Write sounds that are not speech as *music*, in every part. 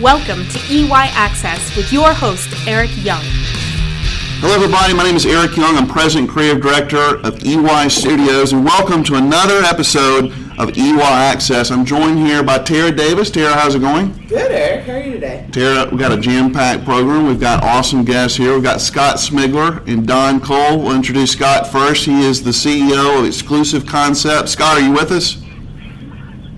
Welcome to EY Access with your host, Eric Young. Hello, everybody. My name is Eric Young. I'm President and Creative Director of EY Studios, and welcome to another episode of EY Access. I'm joined here by Tara Davis. Tara, how's it going? Good, Eric. How are you today? Tara, we've got a jam-packed program. We've got awesome guests here. We've got Scott Smigler and Don Cole. We'll introduce Scott first. He is the CEO of Exclusive Concepts. Scott, are you with us?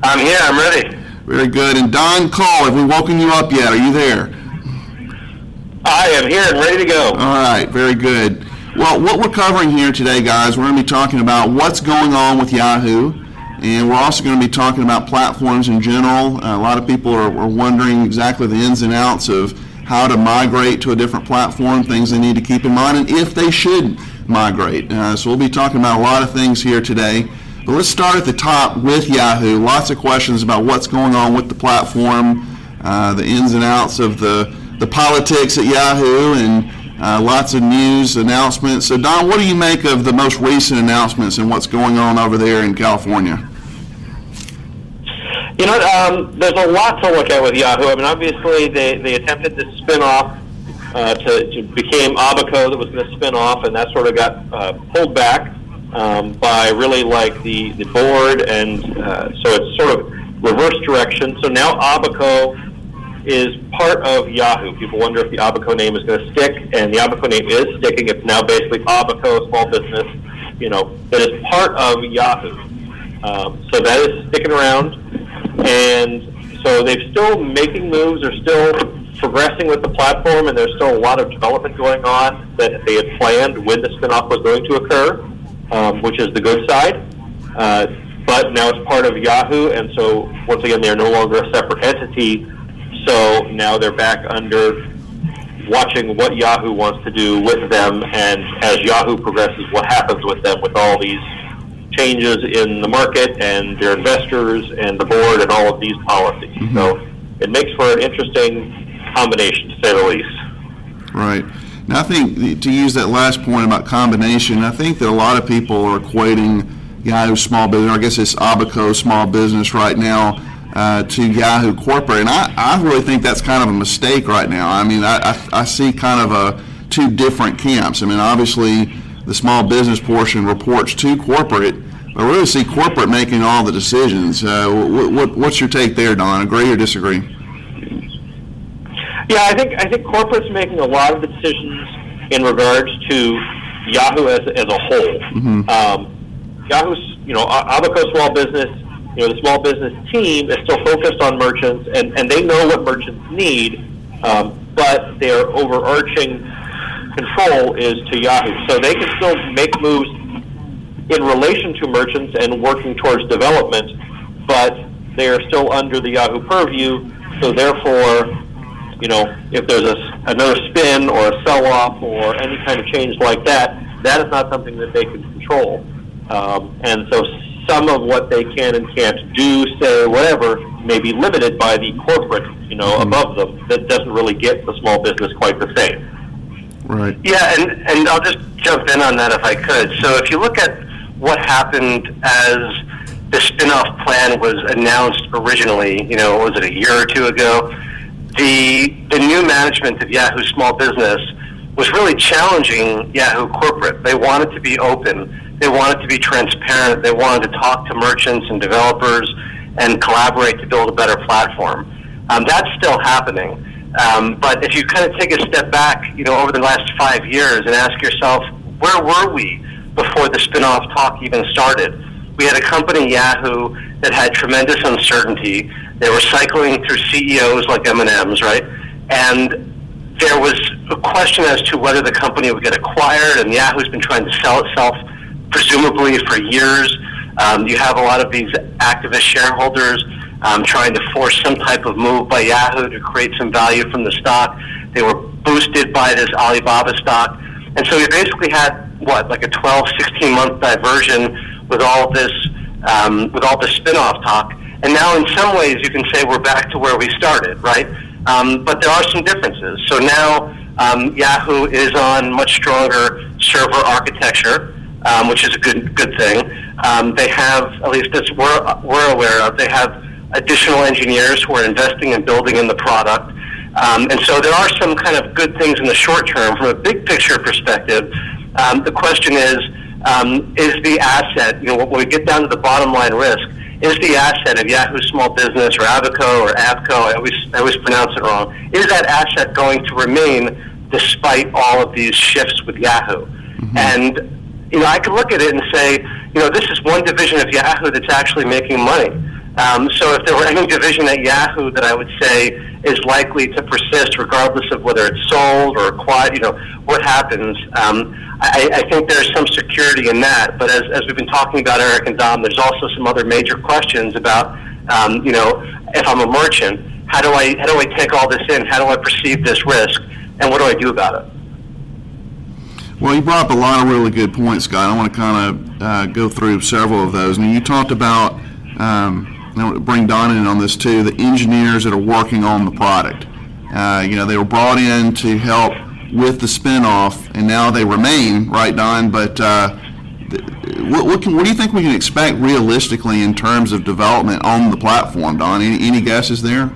I'm here. I'm ready. Very good. And Don Cole, have we woken you up yet? Are you there? I am here and ready to go. All right, very good. Well, what we're covering here today, guys, we're going to be talking about what's going on with Yahoo, and we're also going to be talking about platforms in general. Uh, a lot of people are, are wondering exactly the ins and outs of how to migrate to a different platform, things they need to keep in mind, and if they should migrate. Uh, so we'll be talking about a lot of things here today. But let's start at the top with Yahoo. Lots of questions about what's going on with the platform, uh, the ins and outs of the, the politics at Yahoo, and uh, lots of news announcements. So, Don, what do you make of the most recent announcements and what's going on over there in California? You know, um, there's a lot to look at with Yahoo. I mean, obviously, they, they attempted to spin off uh, to, to became Aabaco that was going to spin off, and that sort of got uh, pulled back um, by really like the, the board, and uh, so it's sort of reverse direction. So now Aabaco is part of Yahoo. People wonder if the Aabaco name is going to stick, and the Aabaco name is sticking. It's now basically Aabaco Small Business, you know, that is part of Yahoo. Um, so that is sticking around, and so they're still making moves. They're still progressing with the platform, and there's still a lot of development going on that they had planned when the spinoff was going to occur um, which is the good side. Uh, but now it's part of Yahoo, and so once again, they're no longer a separate entity. So now they're back under watching what Yahoo wants to do with them, and as Yahoo progresses, what happens with them with all these changes in the market and their investors and the board and all of these policies. Mm-hmm. So it makes for an interesting combination, to say the least. Right. Now, I think to use that last point about combination, I think that a lot of people are equating Yahoo small business, I guess it's Aabaco small business right now, uh, to Yahoo corporate. And I, I really think that's kind of a mistake right now. I mean, I, I, I see kind of a two different camps. I mean, obviously, the small business portion reports to corporate, but I really see corporate making all the decisions. Uh, what, what, what's your take there, Don? Agree or disagree? Yeah, I think I think corporate's making a lot of the decisions in regards to Yahoo as, as a whole. Mm-hmm. Um, Yahoo's, you know, Aabaco Small Business, you know, the small business team is still focused on merchants, and, and they know what merchants need, um, but their overarching control is to Yahoo. So they can still make moves in relation to merchants and working towards development, but they are still under the Yahoo purview. So therefore, you know, if there's a, another spin or a sell-off or any kind of change like that, that is not something that they can control. Um, and so some of what they can and can't do, say, whatever, may be limited by the corporate, you know, mm-hmm. above them that doesn't really get the small business quite the same. Right. Yeah, and, and I'll just jump in on that if I could. So if you look at what happened as the spin-off plan was announced originally, you know, was it a year or two ago? The the new management of Yahoo Small Business was really challenging Yahoo Corporate. They wanted to be open. They wanted to be transparent. They wanted to talk to merchants and developers and collaborate to build a better platform. Um, that's still happening. Um, but if you kind of take a step back, you know, over the last five years and ask yourself, where were we before the spin-off talk even started? We had a company, Yahoo, that had tremendous uncertainty. They were cycling through CEOs like M&M's, right? And there was a question as to whether the company would get acquired, and Yahoo's been trying to sell itself, presumably for years. Um, you have a lot of these activist shareholders um, trying to force some type of move by Yahoo to create some value from the stock. They were boosted by this Alibaba stock. And so we basically had, what, like a 12, 16 month diversion with all this, um, with all the spin-off talk. And now, in some ways, you can say we're back to where we started, right? Um, but there are some differences. So now um, Yahoo is on much stronger server architecture, um, which is a good good thing. Um, they have, at least as we're, we're aware of, they have additional engineers who are investing and building in the product. Um, and so there are some kind of good things in the short term. From a big picture perspective, um, the question is, is the asset, you know, when we get down to the bottom line risk, is the asset of Yahoo Small Business or Aabaco or Avco, I always, I always pronounce it wrong, is that asset going to remain despite all of these shifts with Yahoo? Mm-hmm. And, you know, I could look at it and say, you know, this is one division of Yahoo that's actually making money. Um, so if there were any division at Yahoo that I would say is likely to persist, regardless of whether it's sold or acquired, you know, what happens, um, I, I think there's some security in that. But as, as we've been talking about, Eric and Don, there's also some other major questions about, um, you know, if I'm a merchant, how do I how do I take all this in? How do I perceive this risk, and what do I do about it? Well, you brought up a lot of really good points, Scott. I want to kind of uh, go through several of those. I mean, you talked about, um, I want to bring Don in on this too, the engineers that are working on the product. Uh, you know, they were brought in to help with the spinoff, and now they remain, right, Don? But uh, what, what, can, what, do you think we can expect realistically in terms of development on the platform, Don? Any, any guesses there?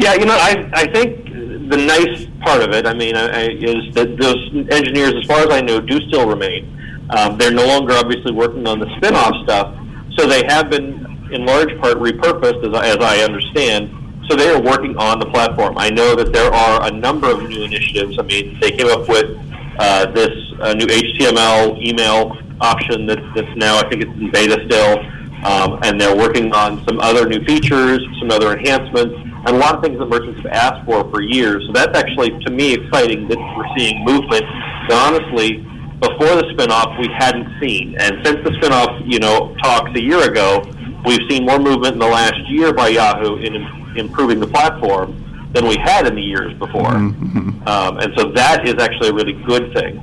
Yeah, you know, I, I think the nice part of it, I mean, I, is that those engineers, as far as I know, do still remain. Um, they're no longer obviously working on the spinoff stuff, so they have been, in large part, repurposed, as, as I understand, so they are working on the platform. I know that there are a number of new initiatives. I mean, they came up with uh, this uh, new HTML email option that, that's now, I think it's in beta still, um, and they're working on some other new features, some other enhancements, and a lot of things that merchants have asked for for years. So that's actually, to me, exciting that we're seeing movement that honestly, before the spinoff, we hadn't seen. And since the spinoff, you know, talks a year ago, we've seen more movement in the last year by Yahoo in improving the platform than we had in the years before. Mm-hmm. Um, and so that is actually a really good thing.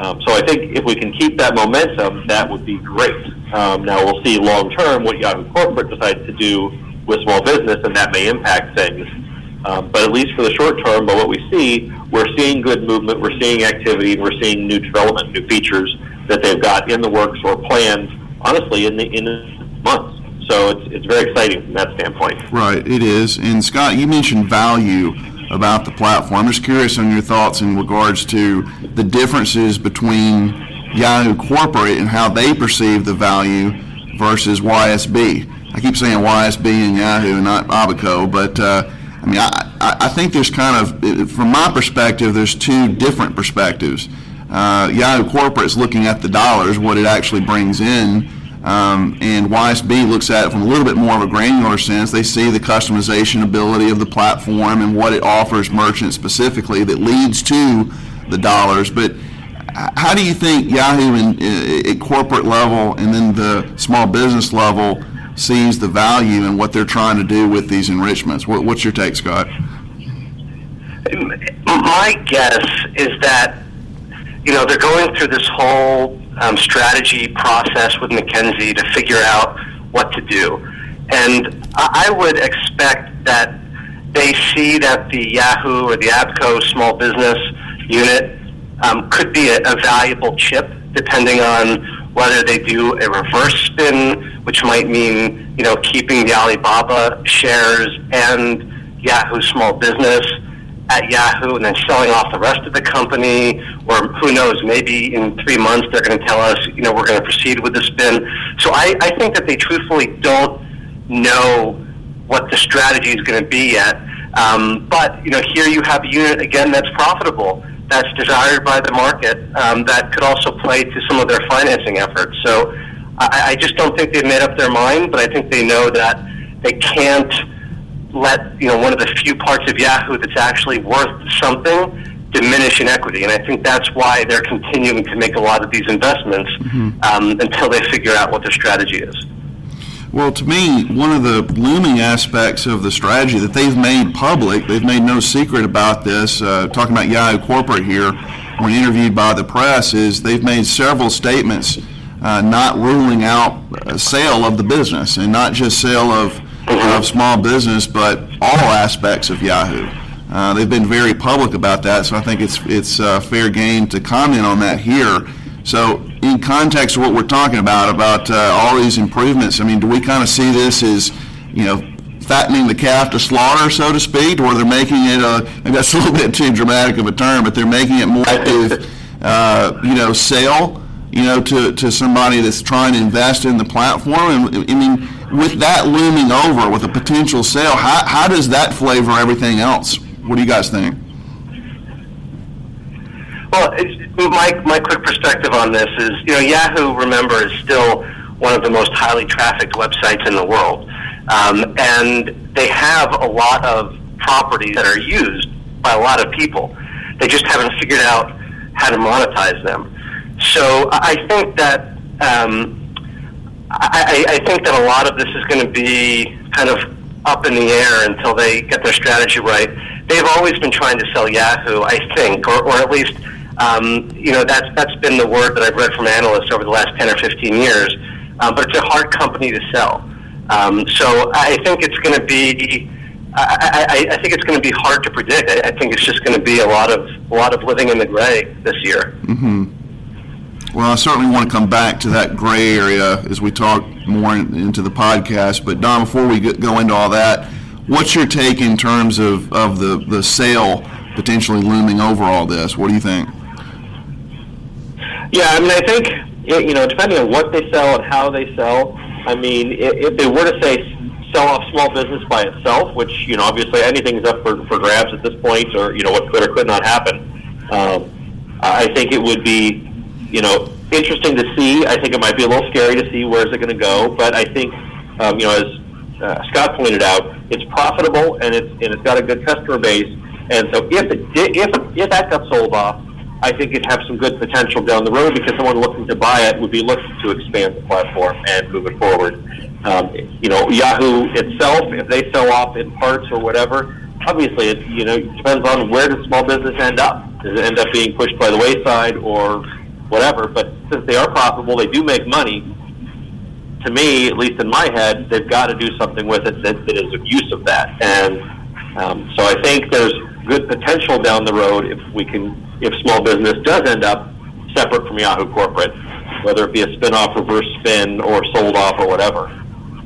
Um, so I think if we can keep that momentum, that would be great. Um, now we'll see long term what Yahoo Corporate decides to do with small business, and that may impact things. Um, but at least for the short term, by what we see, we're seeing good movement, we're seeing activity, and we're seeing new development, new features that they've got in the works or planned, honestly, in the in months. So it's, it's very exciting from that standpoint. Right, it is. And Scott, you mentioned value about the platform. I'm just curious on your thoughts in regards to the differences between Yahoo Corporate and how they perceive the value versus YSB. I keep saying YSB and Yahoo not Aabaco, but uh, I mean, I, I think there's kind of, from my perspective, there's two different perspectives. Uh, Yahoo Corporate is looking at the dollars, what it actually brings in, um, and YSB looks at it from a little bit more of a granular sense. They see the customization ability of the platform and what it offers merchants specifically that leads to the dollars. But how do you think Yahoo in, at corporate level and then the small business level sees the value in what they're trying to do with these enrichments? What, what's your take, Scott? My guess is that you know they're going through this whole um, strategy process with McKinsey to figure out what to do. And I would expect that they see that the Yahoo or the Avco small business unit um, could be a, a valuable chip, depending on whether they do a reverse spin, which might mean you know keeping the Alibaba shares and Yahoo small business at Yahoo and then selling off the rest of the company, or who knows, maybe in three months they're going to tell us, you know, we're going to proceed with the spin. So I, I think that they truthfully don't know what the strategy is going to be yet. Um, but you know, here you have a unit again that's profitable, that's desired by the market, um, that could also play to some of their financing efforts. So I, I just don't think they've made up their mind, but I think they know that they can't let you know one of the few parts of Yahoo that's actually worth something diminish in equity, and I think that's why they're continuing to make a lot of these investments mm-hmm. um, until they figure out what their strategy is. Well, to me, one of the looming aspects of the strategy that they've made public, they've made no secret about this, uh, talking about Yahoo Corporate here, when interviewed by the press, is they've made several statements uh, not ruling out a sale of the business and not just sale of of small business, but all aspects of Yahoo. Uh, they've been very public about that, so I think it's it's uh, fair game to comment on that here. So in context of what we're talking about, about uh, all these improvements, I mean, do we kind of see this as, you know, fattening the calf to slaughter, so to speak, or they're making it, a, maybe that's a little *laughs* bit too dramatic of a term, but they're making it more of, uh, you know, sale, you know, to, to somebody that's trying to invest in the platform? And, I mean, with that looming over, with a potential sale, how, how does that flavor everything else? What do you guys think? Well, my my quick perspective on this is, you know, Yahoo, remember, is still one of the most highly trafficked websites in the world, um, and they have a lot of properties that are used by a lot of people. They just haven't figured out how to monetize them. So I think that um, I, I think that a lot of this is going to be kind of up in the air until they get their strategy right. They've always been trying to sell Yahoo, I think, or, or at least um, you know, that's that's been the word that I've read from analysts over the last 10 or 15 years. Um, but it's a hard company to sell. Um, so I think it's going to be. I, I, I think it's going to be hard to predict. I, I think it's just going to be a lot of a lot of living in the gray this year. Mm-hmm. Well, I certainly want to come back to that gray area as we talk more in, into the podcast. But Don, before we get, go into all that, what's your take in terms of, of the, the sale potentially looming over all this? What do you think? Yeah, I mean, I think you know, depending on what they sell and how they sell. I mean, if they were to say sell off small business by itself, which you know, obviously anything's up for, for grabs at this point, or you know, what could or could not happen. Um, I think it would be, you know, interesting to see. I think it might be a little scary to see where's it going to go, but I think, um, you know, as uh, Scott pointed out, it's profitable and it's and it's got a good customer base. And so if it did, if if that got sold off, I think it'd have some good potential down the road because someone looking to buy it would be looking to expand the platform and move it forward. Um, you know, Yahoo itself, if they sell off in parts or whatever, obviously it you know depends on where does small business end up. Does it end up being pushed by the wayside or whatever? But since they are profitable, they do make money. To me, at least in my head, they've got to do something with it that, that is of use of that. And um, so I think there's good potential down the road if we can if small business does end up separate from Yahoo Corporate, whether it be a spin-off, reverse spin, or sold off, or whatever.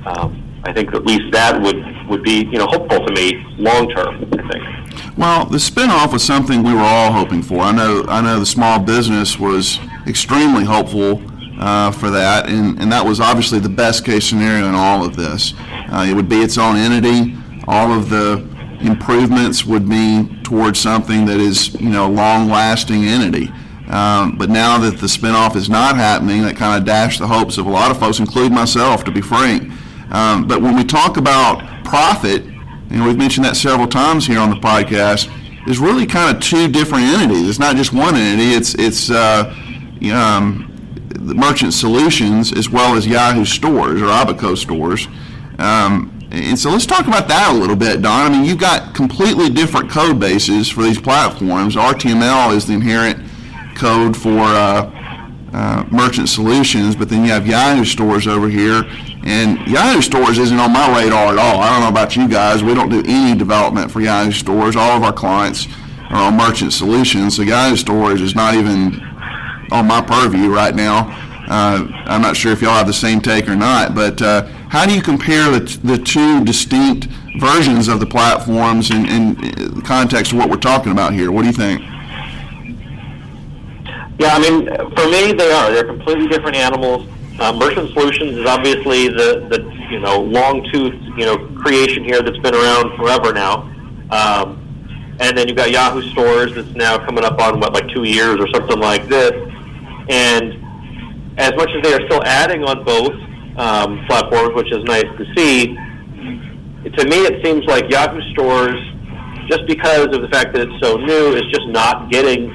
Um, I think at least that would, would be you know hopeful to me long term. I think. Well, the spinoff was something we were all hoping for. I know I know the small business was extremely hopeful uh, for that, and, and that was obviously the best case scenario in all of this. Uh, it would be its own entity. All of the improvements would be towards something that is, you know, a long-lasting entity. Um, but now that the spinoff is not happening, that kind of dashed the hopes of a lot of folks, including myself, to be frank. Um, but when we talk about profit, and we've mentioned that several times here on the podcast, there's really kind of two different entities. It's not just one entity. It's it's uh, um, the Merchant Solutions as well as Yahoo Stores or Aabaco Stores. Um, and so let's talk about that a little bit, Don. I mean, you've got completely different code bases for these platforms. RTML is the inherent code for uh, uh, merchant solutions, but then you have Yahoo stores over here. And Yahoo stores isn't on my radar at all. I don't know about you guys. We don't do any development for Yahoo stores. All of our clients are on merchant solutions. So Yahoo stores is not even on my purview right now. Uh, I'm not sure if y'all have the same take or not, but uh, how do you compare the, the two distinct versions of the platforms in, in the context of what we're talking about here? What do you think? Yeah, I mean, for me, they are. They're completely different animals. Uh, Merchant Solutions is obviously the, the you know long tooth you know creation here that's been around forever now. Um, and then you've got Yahoo Stores that's now coming up on what like two years or something like this. And as much as they are still adding on both, um, platforms, which is nice to see. To me, it seems like Yahoo Stores, just because of the fact that it's so new, is just not getting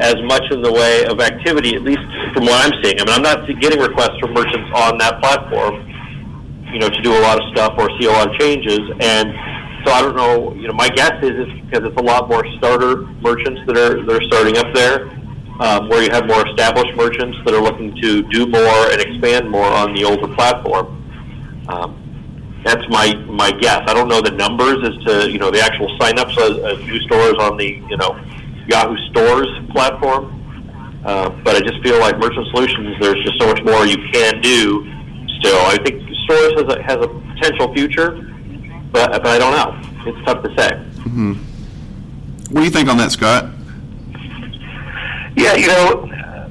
as much in the way of activity, at least from what I'm seeing. I mean, I'm not getting requests from merchants on that platform, you know, to do a lot of stuff or see a lot of changes. And so I don't know. You know, my guess is it's because it's a lot more starter merchants that are that are starting up there um, where you have more established merchants that are looking to do more and expand more on the older platform. Um, that's my my guess. I don't know the numbers as to you know the actual signups as, as new stores on the you know Yahoo Stores platform. Uh, but I just feel like Merchant Solutions, there's just so much more you can do. Still, I think Stores has a, has a potential future, but but I don't know. It's tough to say. What do you think on that, Scott? Yeah, you know,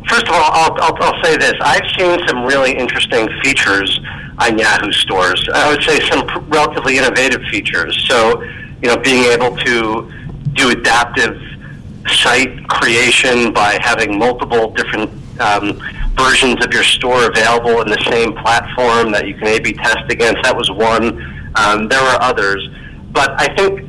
first of all, I'll, I'll, I'll say this. I've seen some really interesting features on Yahoo stores. I would say some pr- relatively innovative features. So, you know, being able to do adaptive site creation by having multiple different um, versions of your store available in the same platform that you can A/B test against. That was one. Um, there were others, but I think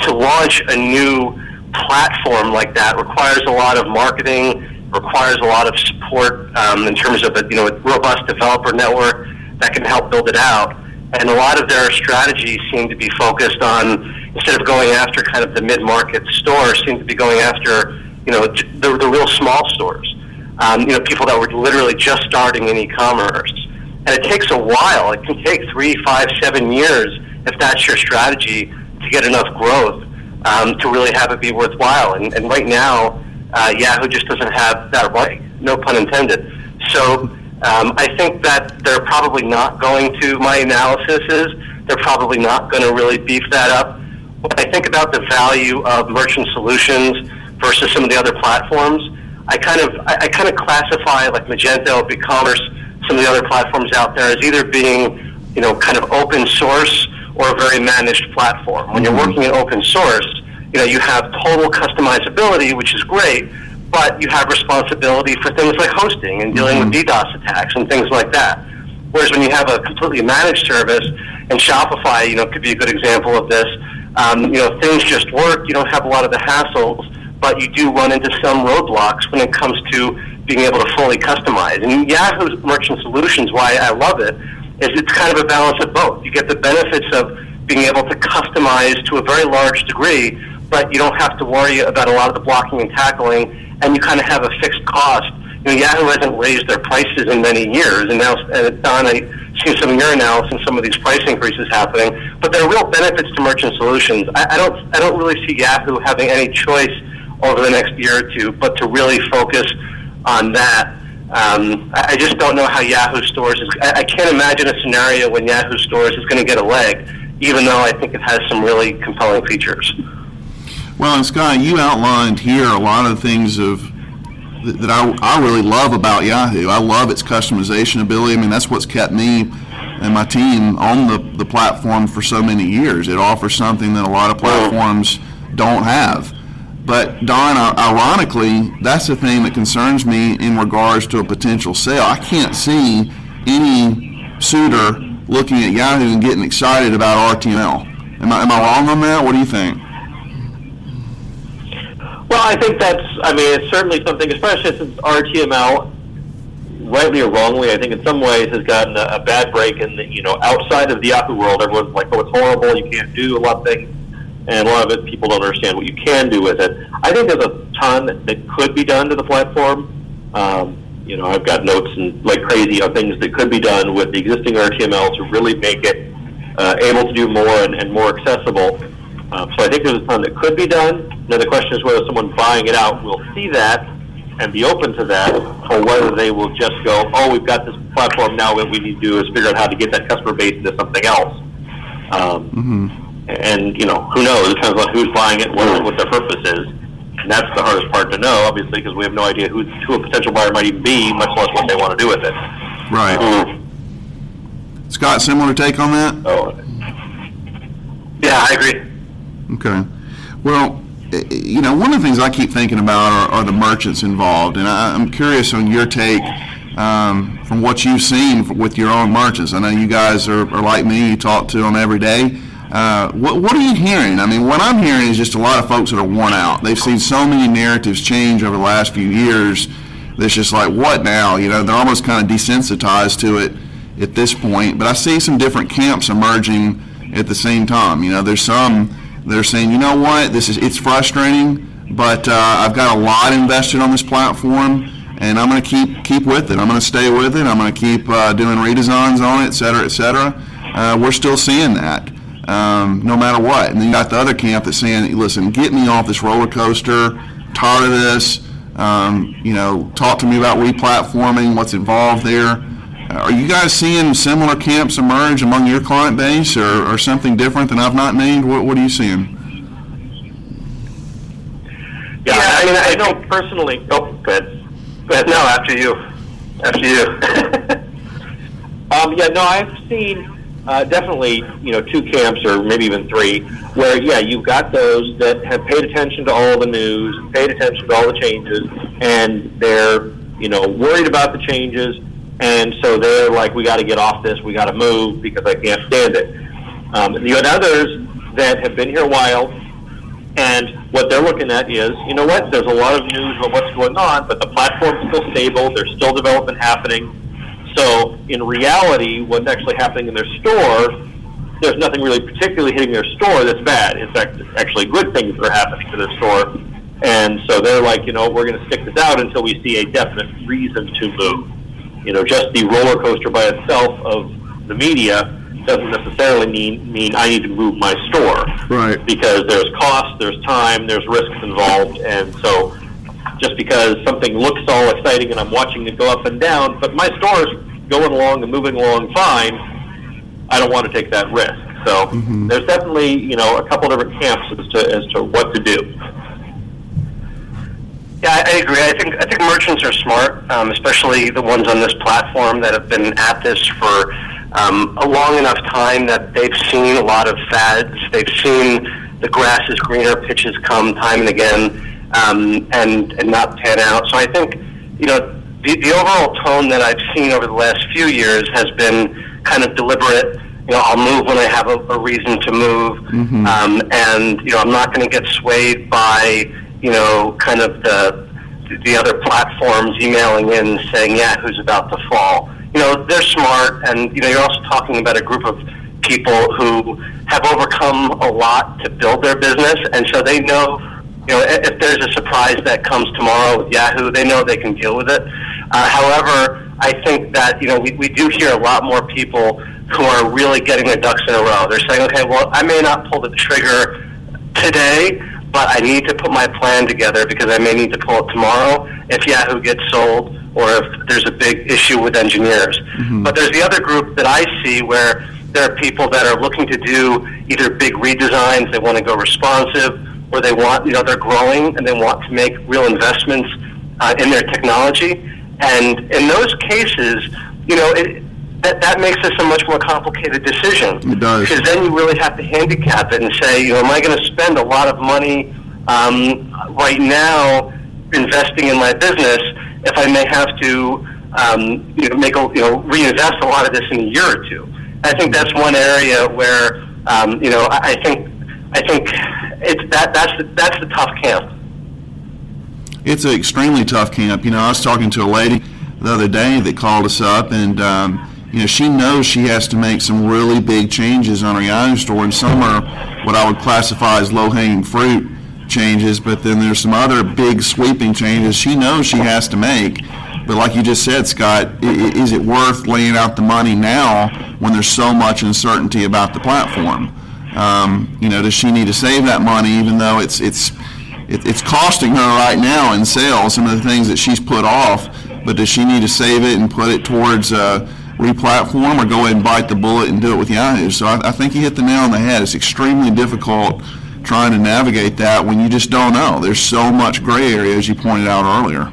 to launch a new platform like that requires a lot of marketing, requires a lot of support um, in terms of a you know a robust developer network that can help build it out. And a lot of their strategies seem to be focused on instead of going after kind of the mid-market stores, seem to be going after you know the, the real small stores. Um, you know, people that were literally just starting in e-commerce. And it takes a while. It can take three, five, seven years if that's your strategy to get enough growth um, to really have it be worthwhile. And, and right now, uh, Yahoo just doesn't have that right. No pun intended. So um, I think that they're probably not going to. My analysis is they're probably not going to really beef that up. When I think about the value of merchant solutions versus some of the other platforms, I kind of I, I kind of classify like Magento, BigCommerce, some of the other platforms out there as either being you know kind of open source or a very managed platform. When you're working in open source, you know you have total customizability, which is great, but you have responsibility for things like hosting and dealing with DDoS attacks and things like that. Whereas when you have a completely managed service, and Shopify, you know, could be a good example of this. Um, you know, things just work. You don't have a lot of the hassles, but you do run into some roadblocks when it comes to being able to fully customize. And Yahoo Merchant Solutions, why I love it, is it's kind of a balance of both. You get the benefits of being able to customize to a very large degree, but you don't have to worry about a lot of the blocking and tackling, and you kind of have a fixed cost. You know, Yahoo hasn't raised their prices in many years, and now, and Don, I see some of your analysis and some of these price increases happening, but there are real benefits to merchant solutions. I, I don't, I don't really see Yahoo having any choice over the next year or two, but to really focus on that. Um, I just don't know how Yahoo Stores is. I, I can't imagine a scenario when Yahoo Stores is going to get a leg, even though I think it has some really compelling features. Well, and Scott, you outlined here a lot of things of that that I, I really love about Yahoo. I love its customization ability. I mean, that's what's kept me and my team on the, the platform for so many years. It offers something that a lot of platforms don't have. But Don, ironically, that's the thing that concerns me in regards to a potential sale. I can't see any suitor looking at Yahoo and getting excited about RTML. Am I, am I wrong on that? What do you think? Well, I think that's, I mean, it's certainly something, especially since RTML, rightly or wrongly, I think in some ways has gotten a, a bad break in the, you know, outside of the Yahoo world. Everyone's like, oh, it's horrible, you can't do a lot of things. And a lot of it, people don't understand what you can do with it. I think there's a ton that could be done to the platform. Um, you know, I've got notes and like crazy on things that could be done with the existing RTML to really make it uh, able to do more and, and more accessible. Um, so I think there's a ton that could be done. Now the question is whether someone buying it out will see that and be open to that, or whether they will just go, "Oh, we've got this platform now. What we need to do is figure out how to get that customer base into something else." Um, And you know, who knows? It depends on who's buying it, what, what their purpose is, and that's the hardest part to know, obviously, because we have no idea who, who a potential buyer might even be, much less what they want to do with it. Right. Mm. Scott, similar take on that? So, Yeah, I agree. Okay. Well, you know, one of the things I keep thinking about are, are the merchants involved, and I, I'm curious on your take um, from what you've seen with your own merchants. I know you guys are, are like me; you talk to them every day. Uh, what, what are you hearing? I mean, what I'm hearing is just a lot of folks that are worn out. They've seen so many narratives change over the last few years. That's just like, what now? You know, they're almost kind of desensitized to it at this point. But I see some different camps emerging at the same time. You know, there's some that are saying, you know what, this is it's frustrating, but uh, I've got a lot invested on this platform, and I'm going to keep keep with it. I'm going to stay with it. I'm going to keep uh, doing redesigns on it, et cetera, et cetera. Uh, we're still seeing that. Um, no matter what. And then you got the other camp that's saying, listen, get me off this roller coaster, tired of this. Um, you know, talk to me about replatforming, what's involved there. Uh, Are you guys seeing similar camps emerge among your client base, or, or something different than I've not named? What, what are you seeing? Yeah, Yeah, I, mean, I I know personally. Oh. Go ahead. No, after you. After you. *laughs* Um, yeah, no, I've seen uh, definitely, you know, two camps or maybe even three, where yeah, you've got those that have paid attention to all the news, paid attention to all the changes, and they're you know worried about the changes, and so they're like, we got to get off this, we got to move because I can't stand it. Um, and you had others that have been here a while, and what they're looking at is, you know what? There's a lot of news about what's going on, but the platform's still stable. There's still development happening. So in reality, what's actually happening in their store, there's nothing really particularly hitting their store that's bad. In fact, actually good things are happening to their store. And so they're like, you know, we're going to stick this out until we see a definite reason to move. You know, just the roller coaster by itself of the media doesn't necessarily mean mean I need to move my store Right. because there's cost, there's time, there's risks involved, and so just because something looks all exciting and I'm watching it go up and down, but my store's going along and moving along fine, I don't want to take that risk. So there's definitely you know a couple different camps as to as to what to do. Yeah, I, I agree. I think I think merchants are smart, um, especially the ones on this platform that have been at this for um, a long enough time that they've seen a lot of fads. They've seen the grass is greener pitches come time and again, um, and and not pan out. So I think you know the, the overall tone that I've seen over the last few years has been kind of deliberate. You know, I'll move when I have a, a reason to move, um, and you know, I'm not going to get swayed by you know, kind of the the other platforms emailing in saying Yahoo's about to fall. You know, they're smart, and you know, you're also talking about a group of people who have overcome a lot to build their business, and so they know, you know, if there's a surprise that comes tomorrow with Yahoo, they know they can deal with it. Uh, however, I think that you know we, we do hear a lot more people who are really getting their ducks in a row. They're saying, okay, well, I may not pull the trigger today, but I need to put my plan together because I may need to pull it tomorrow if Yahoo gets sold or if there's a big issue with engineers. But there's the other group that I see where there are people that are looking to do either big redesigns, they want to go responsive, or they want, you know, they're growing and they want to make real investments uh, in their technology. And in those cases, you know, it, that, that makes this a much more complicated decision. It does. Because then you really have to handicap it and say, you know, am I going to spend a lot of money um, right now investing in my business if I may have to, um, you know, make a, you know, reinvest a lot of this in a year or two? I think that's one area where, um, you know, I, I think, I think it's that that's the, that's the tough camp. It's an extremely tough camp. You know, I was talking to a lady the other day that called us up, and um, you know, she knows she has to make some really big changes on her Yahoo store, and some are what I would classify as low-hanging fruit changes. But then there's some other big sweeping changes she knows she has to make. But like you just said, Scott, is it worth laying out the money now when there's so much uncertainty about the platform? Um, you know, does she need to save that money even though it's it's it, it's costing her right now in sales some of the things that she's put off, but does she need to save it and put it towards uh, replatform or go ahead and bite the bullet and do it with Yahoo? So I, I think you hit the nail on the head. It's extremely difficult trying to navigate that when you just don't know. There's so much gray area, as you pointed out earlier.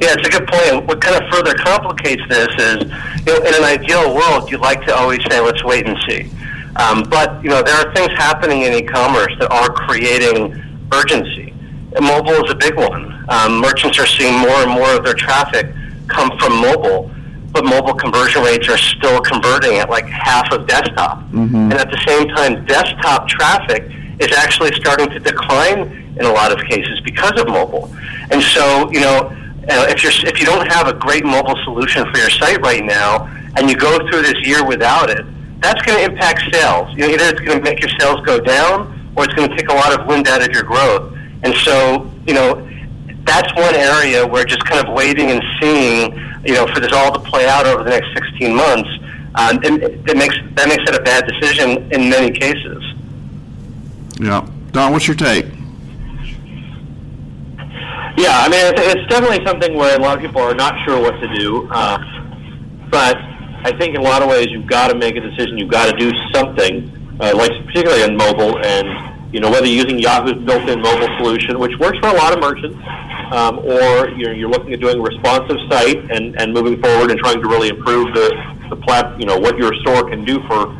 Yeah, it's a good point. What kind of further complicates this is, you know, in an ideal world, you'd like to always say, let's wait and see. Um, but, you know, there are things happening in e-commerce that are creating urgency. And mobile is a big one. Um, merchants are seeing more and more of their traffic come from mobile, but mobile conversion rates are still converting at like half of desktop. And at the same time, desktop traffic is actually starting to decline in a lot of cases because of mobile. And so, you know, uh, if you're if you don't have a great mobile solution for your site right now, and you go through this year without it, that's going to impact sales. You know, either it's going to make your sales go down, or it's going to take a lot of wind out of your growth. And so, you know, that's one area where just kind of waiting and seeing, you know, for this all to play out over the next 16 months, um, and that makes that makes it a bad decision in many cases. Yeah. Don, what's your take? Yeah, I mean, it's, it's definitely something where a lot of people are not sure what to do. Uh, but I think in a lot of ways you've got to make a decision. You've got to do something, uh, like particularly on mobile, and you know whether you're using Yahoo's built-in mobile solution, which works for a lot of merchants, um, or you're, you're looking at doing a responsive site and, and moving forward and trying to really improve the the plat, you know, what your store can do for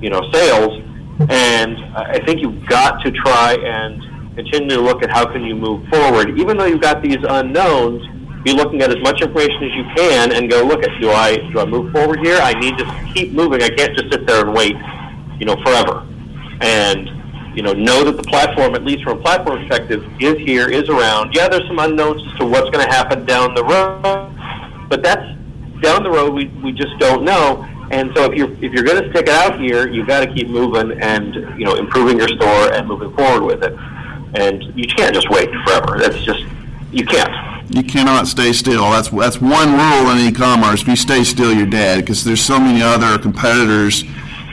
you know sales. And I think you've got to try and continue to look at how can you move forward, even though you've got these unknowns. Be looking at as much information as you can and go look at do I do I move forward here? I need to keep moving. I can't just sit there and wait, you know, forever. And you know, know that the platform, at least from a platform perspective, is here, is around. Yeah, there's some unknowns as to what's going to happen down the road, but that's down the road. We we just don't know. And so if you're if you're going to stick it out here, you've got to keep moving and you know improving your store and moving forward with it and you can't just wait forever. That's just you can't. You cannot stay still. That's that's one rule in e-commerce. If you stay still, you're dead because there's so many other competitors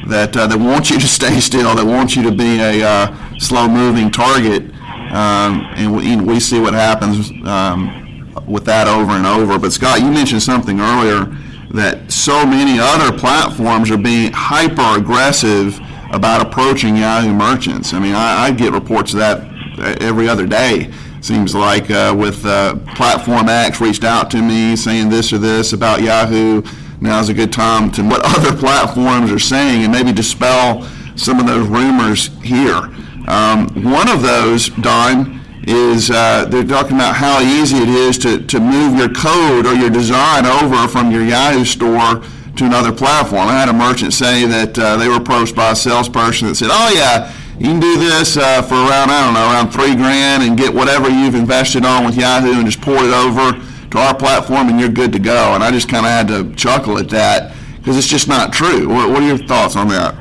that uh, that want you to *laughs* stay still, that want you to be a uh, slow-moving target, um, and we, we see what happens um, with that over and over. But Scott, you mentioned something earlier that so many other platforms are being hyper aggressive about approaching Yahoo merchants. I mean, I, I get reports of that every other day. Seems like uh, with uh, Platform X reached out to me saying this or this about Yahoo. Now's a good time to what *laughs* other platforms are saying and maybe dispel some of those rumors here. Um, one of those, Don, is uh, they're talking about how easy it is to, to move your code or your design over from your Yahoo store to another platform. I had a merchant say that uh, they were approached by a salesperson that said, "Oh yeah, you can do this uh, for around I don't know around three grand and get whatever you've invested on with Yahoo and just port it over to our platform and you're good to go. And I just kind of had to chuckle at that because it's just not true. What, what, are your thoughts on that?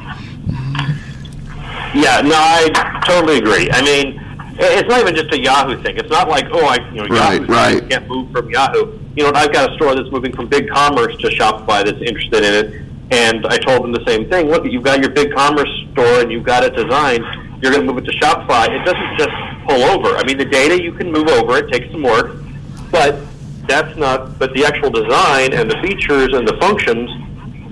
Yeah, no, I totally agree. I mean, it's not even just a Yahoo thing. It's not like oh, I you know right, Yahoo right. can't move from Yahoo. You know, I've got a store that's moving from BigCommerce to Shopify that's interested in it and I told them the same thing. Look, you've got your BigCommerce store and you've got it designed. You're going to move it to Shopify. It doesn't just pull over. I mean, the data you can move over. It takes some work, but that's not. But the actual design and the features and the functions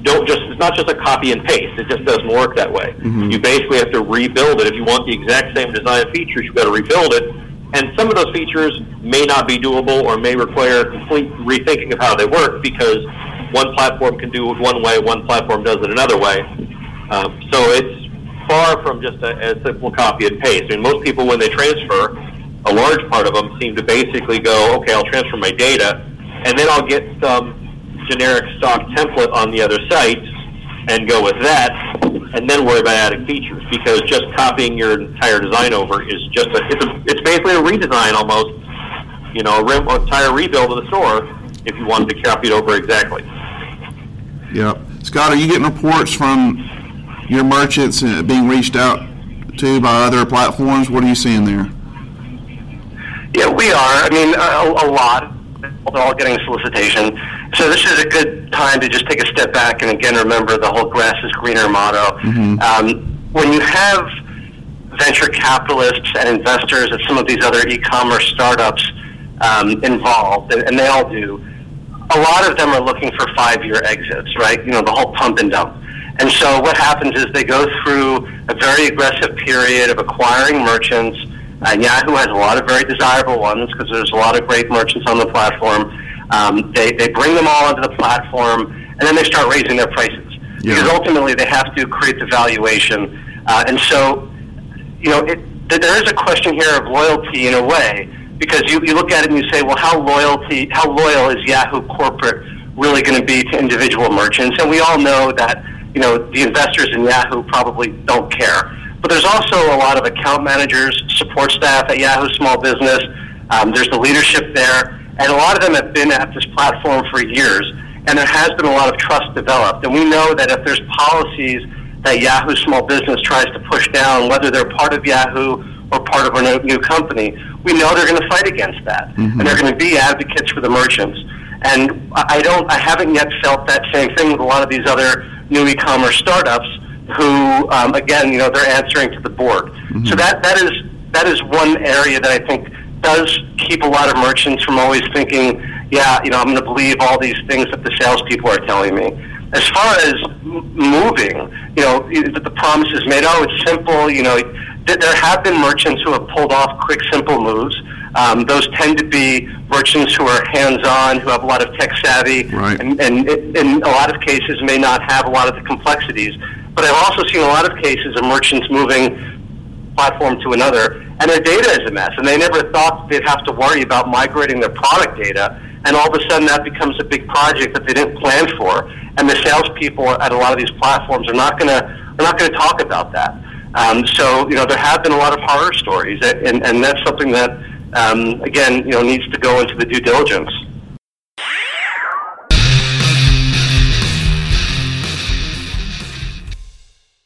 don't just. It's not just a copy and paste. It just doesn't work that way. Mm-hmm. You basically have to rebuild it. If you want the exact same design and features, you've got to rebuild it. And some of those features may not be doable or may require complete rethinking of how they work because one platform can do it one way, one platform does it another way. Um, so it's far from just a, a simple copy and paste. I mean, most people, when they transfer, a large part of them seem to basically go, okay, I'll transfer my data, and then I'll get some generic stock template on the other site and go with that, and then worry about adding features because just copying your entire design over is just a it's, a, it's basically a redesign almost, you know, a, re- entire rebuild of the store if you wanted to copy it over exactly. Yep. Scott, are you getting reports from your merchants uh, being reached out to by other platforms? What are you seeing there? Yeah, we are. I mean, a, a lot. They're all getting solicitation. So this is a good time to just take a step back and again remember the whole grass is greener motto. Mm-hmm. Um, when you have venture capitalists and investors at some of these other e-commerce startups um, involved, and, and they all do, a lot of them are looking for five-year exits, right? You know, the whole pump and dump. And so what happens is they go through a very aggressive period of acquiring merchants. And Yahoo has a lot of very desirable ones because there's a lot of great merchants on the platform. Um, they, they bring them all onto the platform, and then they start raising their prices. Yeah. Because ultimately they have to create the valuation. Uh, and so, you know, it, there is a question here of loyalty in a way because you, you look at it and you say, well, how loyalty, how loyal is Yahoo corporate really going to be to individual merchants? And we all know that you know the investors in Yahoo probably don't care. But there's also a lot of account managers, support staff at Yahoo Small Business. Um, there's the leadership there, and a lot of them have been at this platform for years. And there has been a lot of trust developed. And we know that if there's policies that Yahoo Small Business tries to push down, whether they're part of Yahoo or part of a new company, we know they're going to fight against that, mm-hmm. and they're going to be advocates for the merchants. And I don't, I haven't yet felt that same thing with a lot of these other new e-commerce startups who, um, again, you know, they're answering to the board. Mm-hmm. So that that is that is one area that I think does keep a lot of merchants from always thinking, yeah, you know, I'm going to believe all these things that the salespeople are telling me. As far as m- moving, you know, the promise is made, oh, it's simple, you know, there have been merchants who have pulled off quick, simple moves. Um, those tend to be merchants who are hands-on, who have a lot of tech savvy, right. and, and in a lot of cases may not have a lot of the complexities. But I've also seen a lot of cases of merchants moving platform to another, and their data is a mess, and they never thought they'd have to worry about migrating their product data, and all of a sudden that becomes a big project that they didn't plan for, and the salespeople at a lot of these platforms are not going to are not going to talk about that. Um, so you know there have been a lot of horror stories, and, and that's something that um, again you know needs to go into the due diligence.